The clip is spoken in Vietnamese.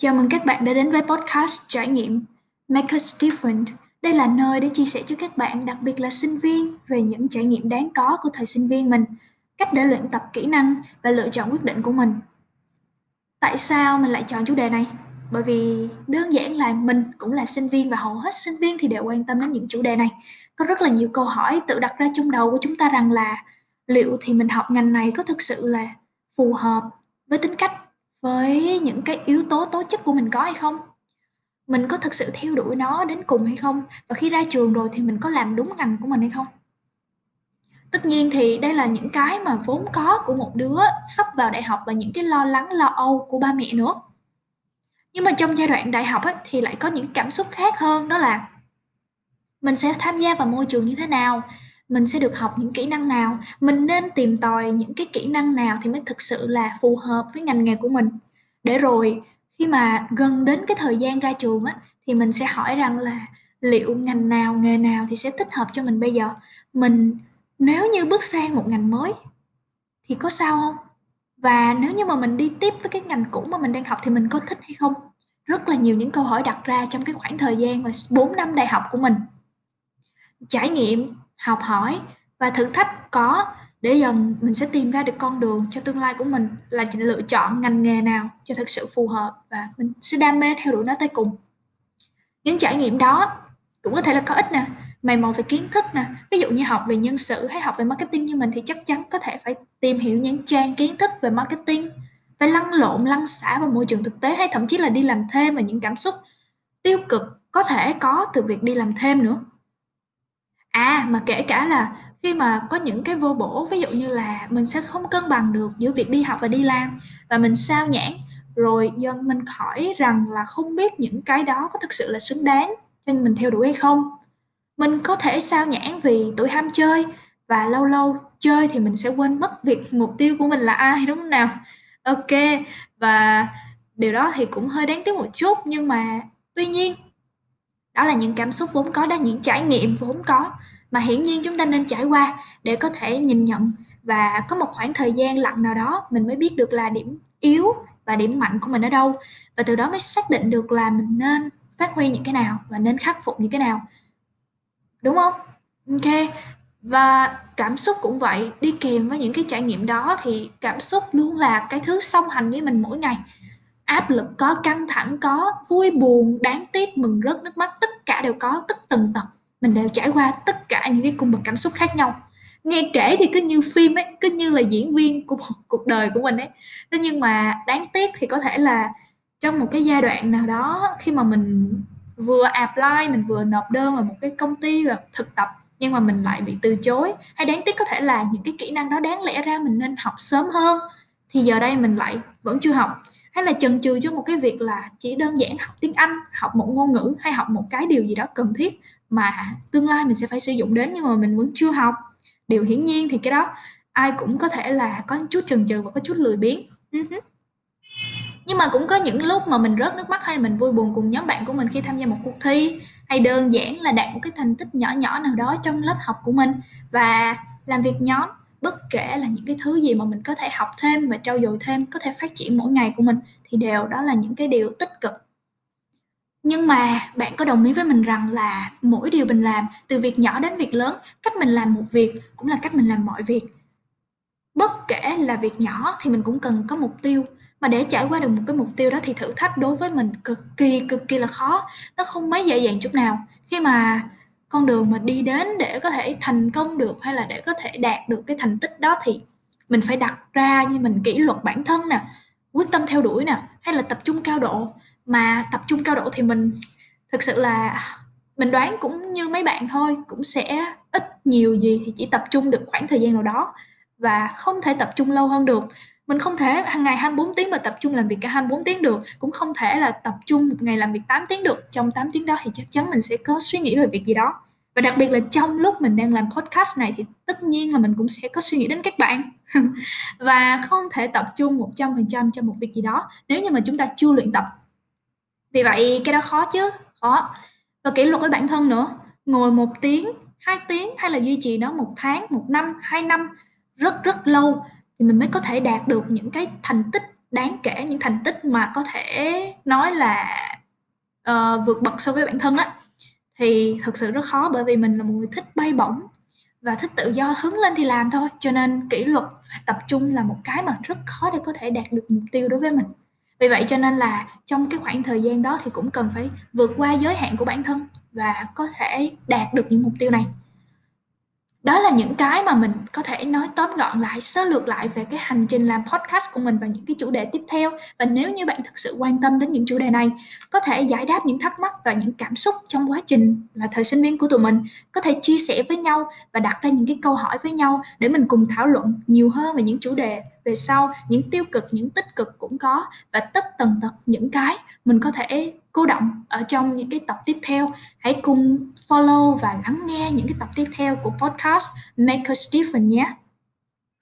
Chào mừng các bạn đã đến với podcast trải nghiệm Make Us Different. Đây là nơi để chia sẻ cho các bạn, đặc biệt là sinh viên, về những trải nghiệm đáng có của thời sinh viên mình, cách để luyện tập kỹ năng và lựa chọn quyết định của mình. Tại sao mình lại chọn chủ đề này? Bởi vì đơn giản là mình cũng là sinh viên và hầu hết sinh viên thì đều quan tâm đến những chủ đề này. Có rất là nhiều câu hỏi tự đặt ra trong đầu của chúng ta rằng là liệu thì mình học ngành này có thực sự là phù hợp với tính cách với những cái yếu tố tố chất của mình có hay không? Mình có thực sự theo đuổi nó đến cùng hay không? Và khi ra trường rồi thì mình có làm đúng ngành của mình hay không? Tất nhiên thì đây là những cái mà vốn có của một đứa sắp vào đại học và những cái lo lắng lo âu của ba mẹ nữa. Nhưng mà trong giai đoạn đại học ấy, thì lại có những cảm xúc khác hơn đó là mình sẽ tham gia vào môi trường như thế nào, mình sẽ được học những kỹ năng nào, mình nên tìm tòi những cái kỹ năng nào thì mới thực sự là phù hợp với ngành nghề của mình. Để rồi khi mà gần đến cái thời gian ra trường á thì mình sẽ hỏi rằng là liệu ngành nào, nghề nào thì sẽ thích hợp cho mình bây giờ. Mình nếu như bước sang một ngành mới thì có sao không? Và nếu như mà mình đi tiếp với cái ngành cũ mà mình đang học thì mình có thích hay không? Rất là nhiều những câu hỏi đặt ra trong cái khoảng thời gian mà 4 năm đại học của mình. Trải nghiệm học hỏi và thử thách có để dần mình sẽ tìm ra được con đường cho tương lai của mình là lựa chọn ngành nghề nào cho thật sự phù hợp và mình sẽ đam mê theo đuổi nó tới cùng. Những trải nghiệm đó cũng có thể là có ích nè, mày mò về kiến thức nè, ví dụ như học về nhân sự hay học về marketing như mình thì chắc chắn có thể phải tìm hiểu những trang kiến thức về marketing, phải lăn lộn, lăn xả vào môi trường thực tế hay thậm chí là đi làm thêm và những cảm xúc tiêu cực có thể có từ việc đi làm thêm nữa. À, mà kể cả là khi mà có những cái vô bổ, ví dụ như là mình sẽ không cân bằng được giữa việc đi học và đi làm và mình sao nhãng, rồi dần mình hỏi rằng là không biết những cái đó có thực sự là xứng đáng cho mình theo đuổi hay không. Mình có thể sao nhãng vì tuổi ham chơi và lâu lâu chơi thì mình sẽ quên mất việc mục tiêu của mình là ai đúng không nào? Ok, và điều đó thì cũng hơi đáng tiếc một chút nhưng mà tuy nhiên đó là những cảm xúc vốn có đó, những trải nghiệm vốn có. Mà hiển nhiên chúng ta nên trải qua để có thể nhìn nhận. Và có một khoảng thời gian lặng nào đó mình mới biết được là điểm yếu và điểm mạnh của mình ở đâu. Và từ đó mới xác định được là mình nên phát huy những cái nào và nên khắc phục những cái nào. Đúng không? Ok. Và cảm xúc cũng vậy. Đi kèm với những cái trải nghiệm đó thì cảm xúc luôn là cái thứ song hành với mình mỗi ngày áp lực có, căng thẳng có, vui buồn, đáng tiếc, mừng rớt nước mắt, tất cả đều có, tất tần tật. Mình đều trải qua tất cả những cái cung bậc cảm xúc khác nhau. Nghe kể thì cứ như phim ấy, cứ như là diễn viên của một cuộc đời của mình ấy. Thế nhưng mà đáng tiếc thì có thể là trong một cái giai đoạn nào đó, khi mà mình vừa apply, mình vừa nộp đơn vào một cái công ty và thực tập, nhưng mà mình lại bị từ chối, hay đáng tiếc có thể là những cái kỹ năng đó đáng lẽ ra mình nên học sớm hơn, thì giờ đây mình lại vẫn chưa học hay là chần chừ cho một cái việc là chỉ đơn giản học tiếng Anh, học một ngôn ngữ hay học một cái điều gì đó cần thiết mà tương lai mình sẽ phải sử dụng đến nhưng mà mình vẫn chưa học. Điều hiển nhiên thì cái đó ai cũng có thể là có chút chần chừ và có chút lười biếng. Ừ nhưng mà cũng có những lúc mà mình rớt nước mắt hay mình vui buồn cùng nhóm bạn của mình khi tham gia một cuộc thi hay đơn giản là đạt một cái thành tích nhỏ nhỏ nào đó trong lớp học của mình và làm việc nhóm bất kể là những cái thứ gì mà mình có thể học thêm và trau dồi thêm, có thể phát triển mỗi ngày của mình, thì đều đó là những cái điều tích cực. Nhưng mà bạn có đồng ý với mình rằng là mỗi điều mình làm, từ việc nhỏ đến việc lớn, cách mình làm một việc cũng là cách mình làm mọi việc. Bất kể là việc nhỏ thì mình cũng cần có mục tiêu, mà để trải qua được một cái mục tiêu đó thì thử thách đối với mình cực kỳ cực kỳ là khó. Nó không mấy dễ dàng chút nào. Khi mà con đường mà đi đến để có thể thành công được hay là để có thể đạt được cái thành tích đó thì mình phải đặt ra như mình kỷ luật bản thân nè, quyết tâm theo đuổi nè, hay là tập trung cao độ. Mà tập trung cao độ thì mình thực sự là mình đoán cũng như mấy bạn thôi, cũng sẽ ít nhiều gì thì chỉ tập trung được khoảng thời gian nào đó và không thể tập trung lâu hơn được. Mình không thể hàng ngày 24 tiếng mà tập trung làm việc cả 24 tiếng được, cũng không thể là tập trung một ngày làm việc 8 tiếng được. Trong 8 tiếng đó thì chắc chắn mình sẽ có suy nghĩ về việc gì đó. Và đặc biệt là trong lúc mình đang làm podcast này thì tất nhiên là mình cũng sẽ có suy nghĩ đến các bạn. Và không thể tập trung 100% cho một việc gì đó nếu như mà chúng ta chưa luyện tập. Vì vậy, cái đó khó chứ, khó. Và kỷ luật với bản thân nữa, ngồi một tiếng, hai tiếng hay là duy trì nó một tháng, một năm, hai năm rất rất lâu thì mình mới có thể đạt được những cái thành tích đáng kể những thành tích mà có thể nói là uh, vượt bậc so với bản thân á. Thì thực sự rất khó bởi vì mình là một người thích bay bổng và thích tự do hứng lên thì làm thôi. Cho nên kỷ luật và tập trung là một cái mà rất khó để có thể đạt được mục tiêu đối với mình. Vì vậy cho nên là trong cái khoảng thời gian đó thì cũng cần phải vượt qua giới hạn của bản thân và có thể đạt được những mục tiêu này đó là những cái mà mình có thể nói tóm gọn lại, sơ lược lại về cái hành trình làm podcast của mình và những cái chủ đề tiếp theo. Và nếu như bạn thực sự quan tâm đến những chủ đề này, có thể giải đáp những thắc mắc và những cảm xúc trong quá trình là thời sinh viên của tụi mình. Có thể chia sẻ với nhau và đặt ra những cái câu hỏi với nhau để mình cùng thảo luận nhiều hơn về những chủ đề về sau, những tiêu cực, những tích cực cũng có. Và tất tần tật những cái mình có thể cô động ở trong những cái tập tiếp theo. Hãy cùng follow và lắng nghe những cái tập tiếp theo của podcast Make stephen nhé.